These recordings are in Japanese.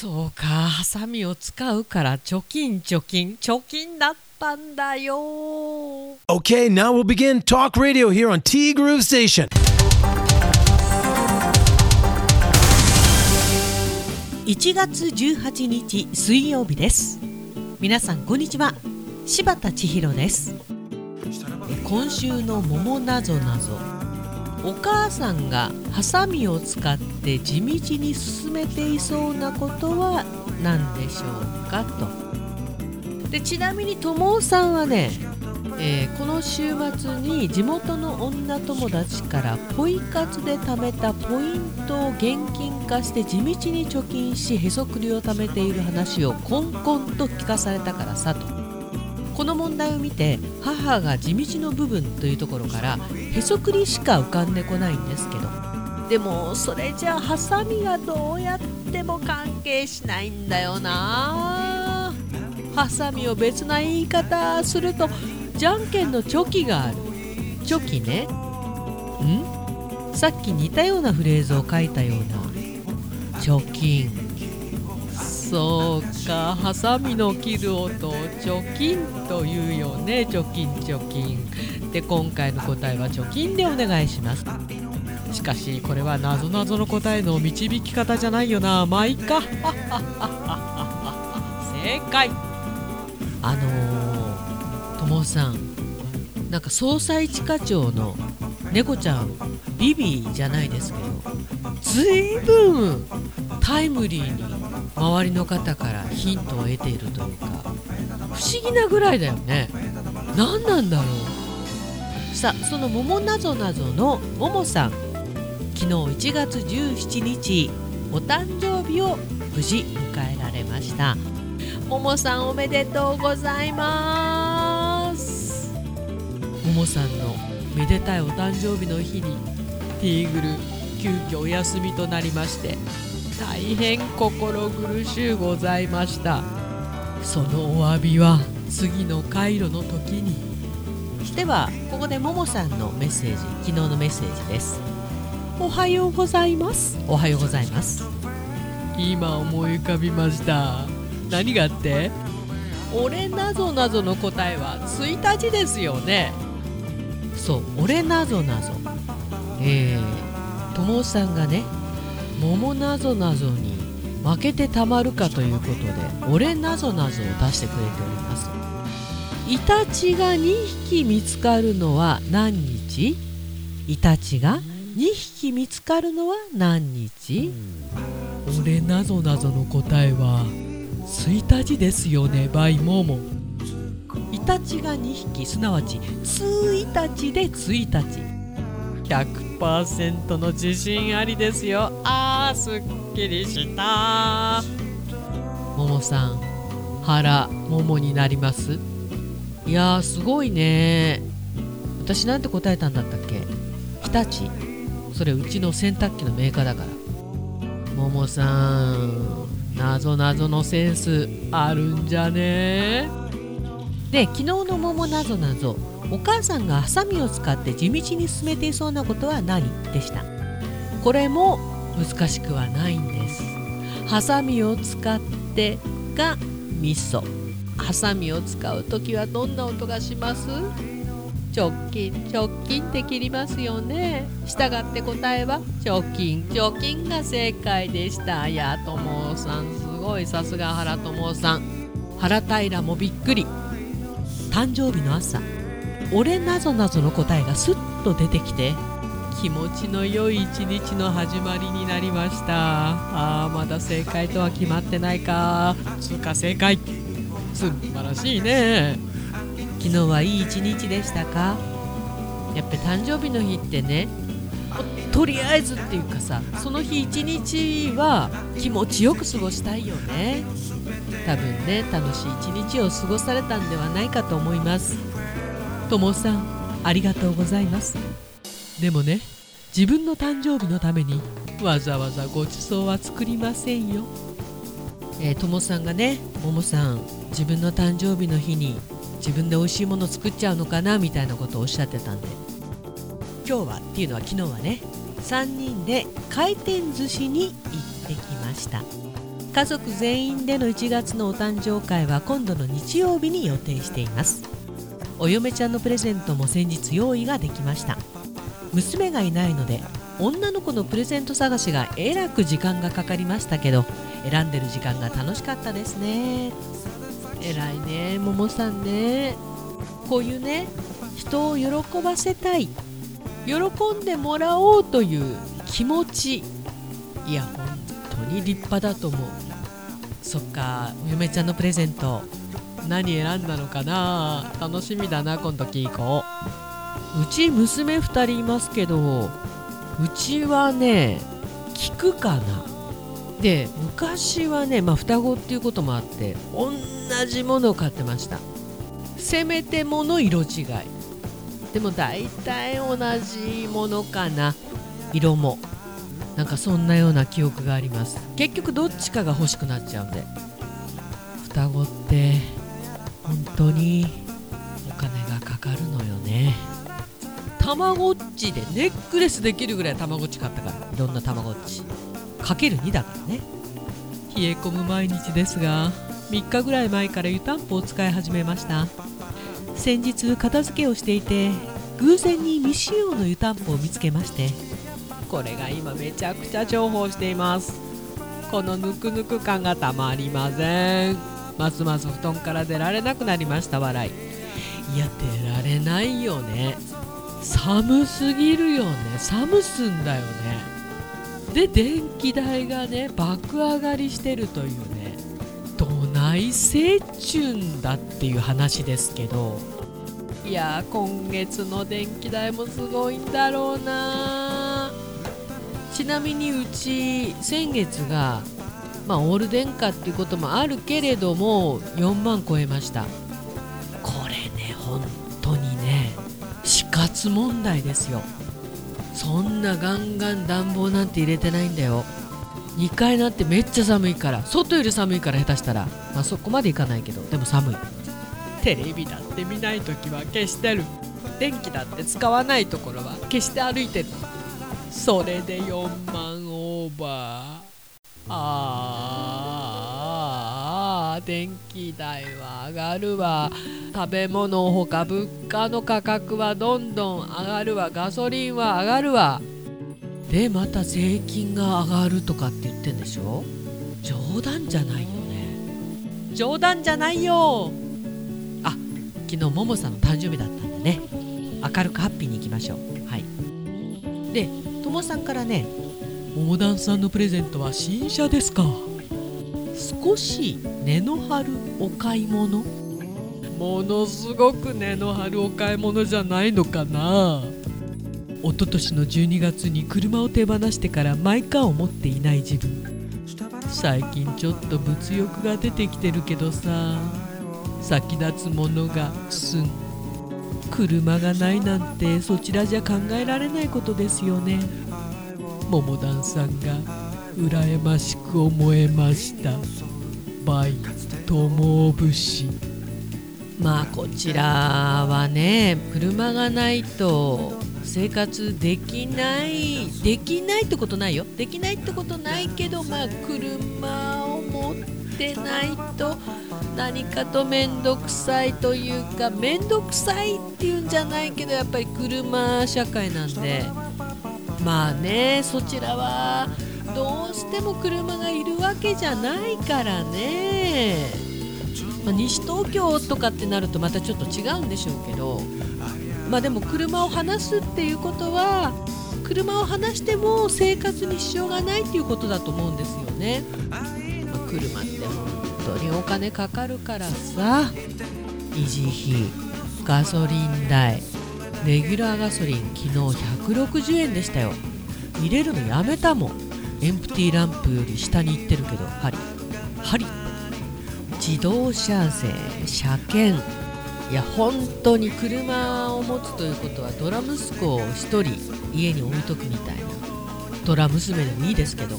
そうか。ハサミを使うから貯金貯金貯金だったんだよ。Okay, now we'll begin Talk Radio here on T Groove Station. 1月18日水曜日です。皆さんこんにちは。柴田千尋です。え今週の桃なぞなぞお母さんがハサミを使って地道に進めていそうなことは何でしょうかと。でちなみに友尾さんはね、えーこの週末に地元の女友達からポイ活で貯めたポイントを現金化して地道に貯金しへそくりを貯めている話をコンコンと聞かされたからさと。この問題を見て母が地道の部分というところからへそくりしか浮かんでこないんですけど。でもそれじゃあハサミがどうやっても関係しないんだよな。ハサミを別な言い方するとじゃんけんのチョキがある。チョキね。ん？さっき似たようなフレーズを書いたような。貯金そうかハサミの切る音を貯金というよね貯金貯金で今回の答えは貯金でお願いします。しかしこれはなぞなぞの答えの導き方じゃないよな。まあいいか。正解。あの、ともさんなんか捜査一課長の猫ちゃんビビじゃないですけどずいぶんタイムリーに周りの方からヒントを得ているというか不思議なぐらいだよね。何なんだろう。さあその「桃なぞなぞ」のももさん昨日1月17日お誕生日を無事迎えられました。ももさんおめでとうございます。ももさんのめでたいお誕生日の日にティーグル急遽お休みとなりまして大変心苦しゅうございました。そのお詫びは次の回路の時に。ではここでももさんのメッセージ昨日のメッセージです。おはようございます。おはようございます。今思い浮かびました。何がって？俺なぞなぞの答えは1日ですよね。そう俺なぞなぞ。えー、ともさんがね桃なぞなぞに負けてたまるかということで俺なぞなぞを出してくれております。イタチが2匹見つかるのは何日？イタチが2匹見つかるのは何日？俺なぞなぞの答えは1日ですよねバイモモ。イタチが2匹すなわち1日で1日100%の自信ありですよ。あーすっきりした。ももさん腹ももになります。いやーすごいね。私なんて答えたんだったっけ？日立それうちの洗濯機のメーカーだから。ももさんなぞなぞのセンスあるんじゃね？で昨日の「桃なぞなぞ」お母さんがハサミを使って地道に進めていそうなことは何でした？これも難しくはないんです。ハサミを使ってが味噌ハサミを使う時はどんな音がします？直近。直近って切りますよね。したがって答えは直近。直近が正解でした。いやともさん。すごい。さすが原友さん。原平もびっくり。誕生日の朝。俺なぞなぞの答えがスッと出てきて気持ちの良い一日の始まりになりました。あーまだ正解とは決まってないか。通過正解。素晴らしいね。昨日はいい一日でしたか？やっぱり誕生日の日ってねとりあえずっていうかさその日一日は気持ちよく過ごしたいよね。多分ね楽しい一日を過ごされたんではないかと思います。ともさんありがとうございます。でもね自分の誕生日のためにわざわざごちそうは作りませんよ。えーともさんがねももさん自分の誕生日の日に自分で美味しいもの作っちゃうのかなみたいなことをおっしゃってたんで。今日はっていうのは昨日はね3人で回転寿司に行ってきました。家族全員での1月のお誕生会は今度の日曜日に予定しています。お嫁ちゃんのプレゼントも先日用意ができました。娘がいないので女の子のプレゼント探しがえらく時間がかかりましたけど選んでる時間が楽しかったですね。えらいねももさんね。こういうね人を喜ばせたい。喜んでもらおうという気持ち。いや本当に立派だと思う。そっかお嫁ちゃんのプレゼント。何選んだのかな？楽しみだな今度聞こう。うち娘2人いますけどうちはね聞くかな？で昔はね、まあ、双子っていうこともあって同じものを買ってました。せめてもの色違い。でも大体同じものかな。色も。なんかそんなような記憶があります。結局どっちかが欲しくなっちゃうんで。双子って。本当にお金がかかるのよね。たまごっちでネックレスできるぐらいたまごっち買ったから。いろんなたまごっち。かける2だからね。冷え込む毎日ですが3日ぐらい前から湯たんぽを使い始めました。先日片付けをしていて偶然に未使用の湯たんぽを見つけまして。これが今めちゃくちゃ重宝しています。このぬくぬく感がたまりませんますます布団から出られなくなりました。笑い。いや出られないよね。寒すぎるよね。寒すんだよね。で電気代がね爆上がりしてるというね。どない折衷だっていう話ですけど。いや今月の電気代もすごいんだろうなちなみにうち先月がまあオール電化っていうこともあるけれども4万超えました。これね本当にね死活問題ですよ。そんなガンガン暖房なんて入れてないんだよ。2階なんてめっちゃ寒いから外より寒いから下手したら。まあそこまでいかないけどでも寒い。テレビだって見ない時は消してる。電気だって使わないところは消して歩いてる。それで4万オーバー。あー電気代は上がるわ食べ物ほか物価の価格はどんどん上がるわガソリンは上がるわでまた税金が上がるとかって言ってんでしょ冗談じゃないよね冗談じゃないよあ昨日ももさんの誕生日だったんでね明るくハッピーにいきましょうはいでともさんからね「桃団さんのプレゼントは新車ですか」少し根の張るお買い物？ものすごく根の張るお買い物じゃないのかな？一昨年の12月に車を手放してからマイカーを持っていない自分。最近ちょっと物欲が出てきてるけどさ。先立つものがすん。車がないなんてそちらじゃ考えられないことですよね桃団さんが羨ましく思えました。バイ友節。まあこちらはね車がないと生活できないできないってことないよ。できないってことないけどまあ車を持ってないと何かと面倒くさいというか面倒くさいっていうんじゃないけどやっぱり車社会なんでまあねそちらはどうしても車がいるわけじゃないからね、まあ、西東京とかってなるとまたちょっと違うんでしょうけど。まあでも車を離すっていうことは車を離しても生活に支障がないっていうことだと思うんですよね、まあ、車って本当にお金かかるからさ。維持費ガソリン代レギュラーガソリン昨日160円でしたよ。入れるのやめたもん。エンプティランプより下に行ってるけど針。針。自動車税車検。いや本当に車を持つということはドラ息子を1人家に置いとくみたいな。ドラ娘でもいいですけど、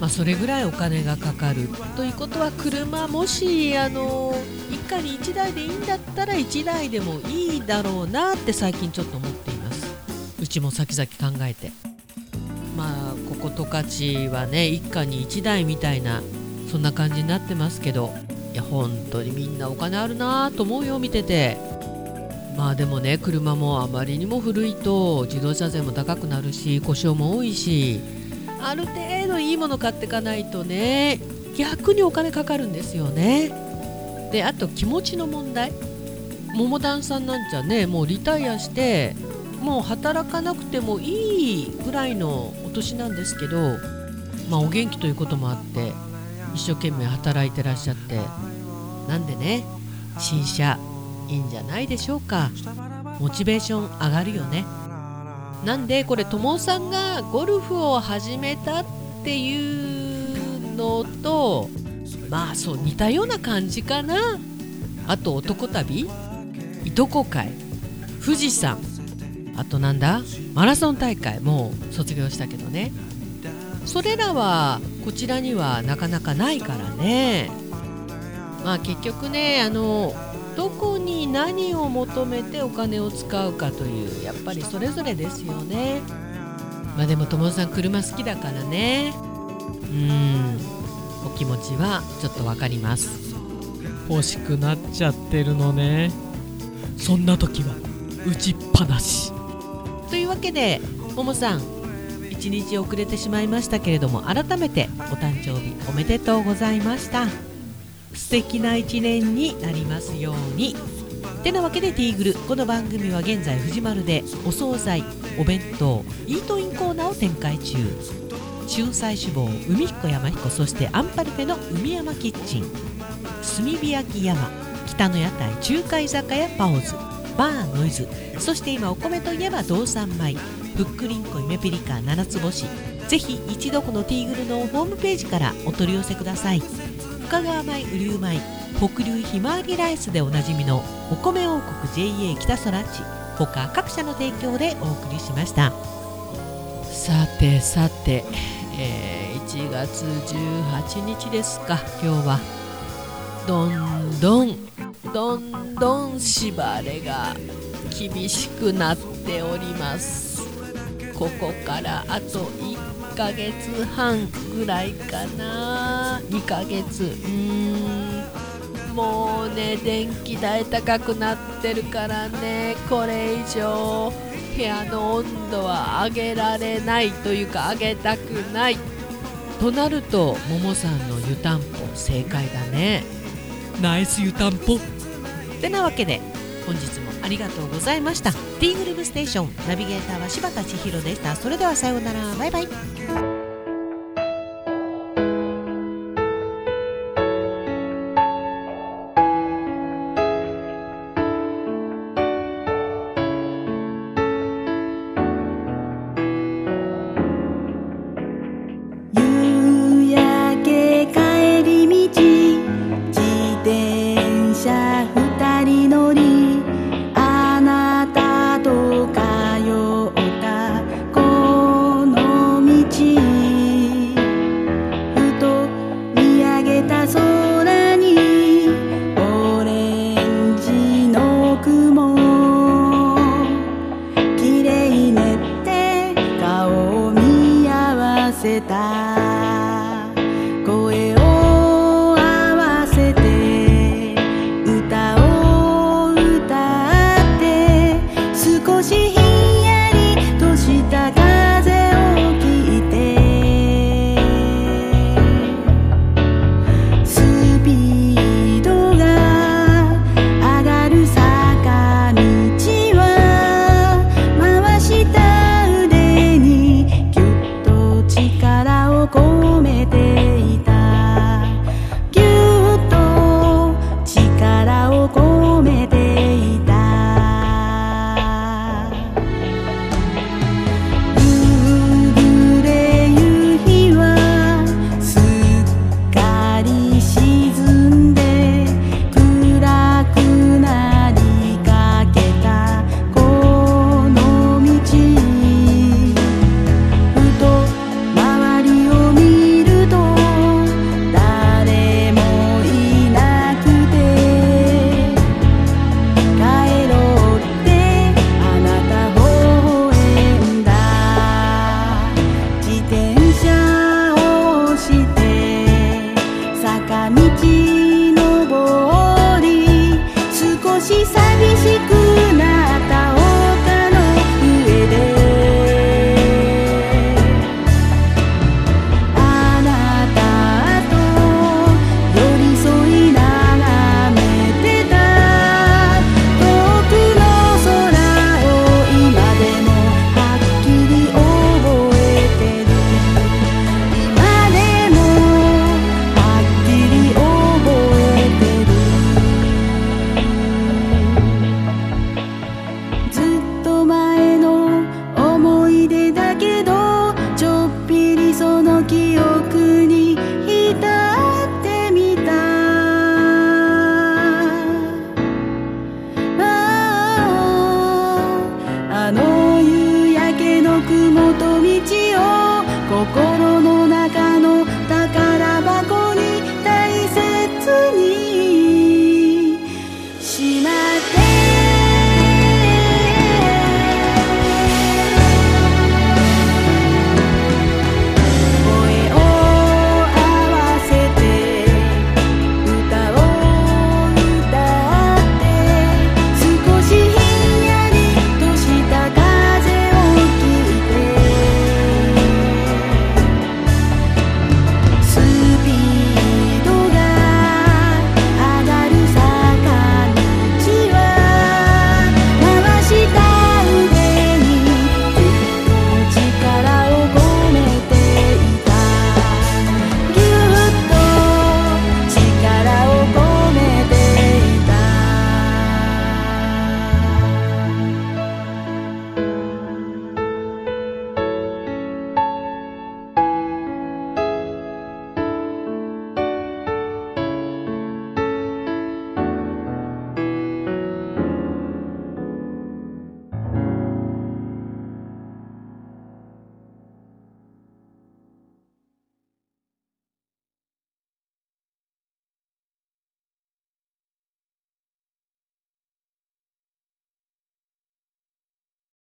まあ、それぐらいお金がかかるということは車もしあの一家に1台でいいんだったら1台でもいいだろうなって最近ちょっと思っています。うちも先々考えて。まあここ十勝はね一家に1台みたいなそんな感じになってますけどいや本当にみんなお金あるなと思うよ見てて。まあでもね車もあまりにも古いと自動車税も高くなるし故障も多いしある程度いいもの買っていかないとね逆にお金かかるんですよね。であと気持ちの問題。桃団さんなんじゃねもうリタイアしてもう働かなくてもいいぐらいのお年なんですけどまあお元気ということもあって一生懸命働いてらっしゃって。なんでね新車いいんじゃないでしょうか。モチベーション上がるよね。なんでこれ友さんがゴルフを始めたっていうのとまあそう似たような感じかな。あと男旅？いとこ会富士山。あとなんだ？マラソン大会。もう卒業したけどね。それらはこちらにはなかなかないからね。まあ結局ねあのどこに何を求めてお金を使うかというやっぱりそれぞれですよね。まあでも友さん車好きだからね。うん。お気持ちはちょっと分かります。欲しくなっちゃってるのね。そんな時は打ちっぱなし。というわけでももさん1日遅れてしまいましたけれども改めてお誕生日おめでとうございました素敵な一年になりますように。てなわけでティーグルこの番組は現在藤丸でお惣菜お弁当イートインコーナーを展開中。仲裁志望海彦山彦そしてアンパルフェの海山キッチン。炭火焼き山北の屋台中華居酒屋パオズバーノイズ。そして今お米といえば道産米。ふっくりんこ夢ピリカ七つ星。ぜひ一度このティーグルのホームページからお取り寄せください。深川米雨竜米北流ひまわりライスでおなじみのお米王国 JA 北空地他各社の提供でお送りしました。さてさて、えー1月18日ですか。今日はどんどんどんどん縛れが厳しくなっております。ここからあと1ヶ月半ぐらいかな。2ヶ月。うーん。もうね電気代高くなってるからね。これ以上部屋の温度は上げられないというか上げたくない。となるとももさんの湯たんぽ正解だね。ナイス湯たんぽ。てなわけで本日もありがとうございました。ティーグループステーション。ナビゲーターは柴田千尋でした。それではさようなら。バイバイ